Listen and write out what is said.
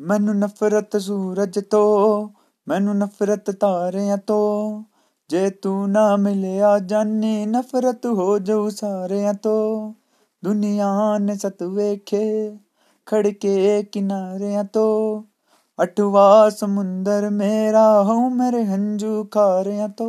ਮੈਨੂੰ ਨਫ਼ਰਤ ਸੂਰਜ ਤੋਂ, ਮੈਨੂੰ ਨਫ਼ਰਤ ਤਾਰਿਆਂ ਤੋਂ। ਜੇ ਤੂੰ ਨਾ ਮਿਲਿਆ ਜਾਨੀ, ਨਫ਼ਰਤ ਹੋ ਜਾਊ ਸਾਰਿਆਂ ਤੋਂ। ਦੁਨੀਆ ਨੇ ਸਤ ਵੇਖੇ, ਖੜਕੇ ਕਿਨਾਰਿਆਂ ਤੋਂ। ਅਟਵਾ ਸਮੁੰਦਰ ਮੇਰਾ ਹੋ ਮੇਰੇ ਹੰਝੂ ਖਾਰਿਆਂ ਤੋਂ।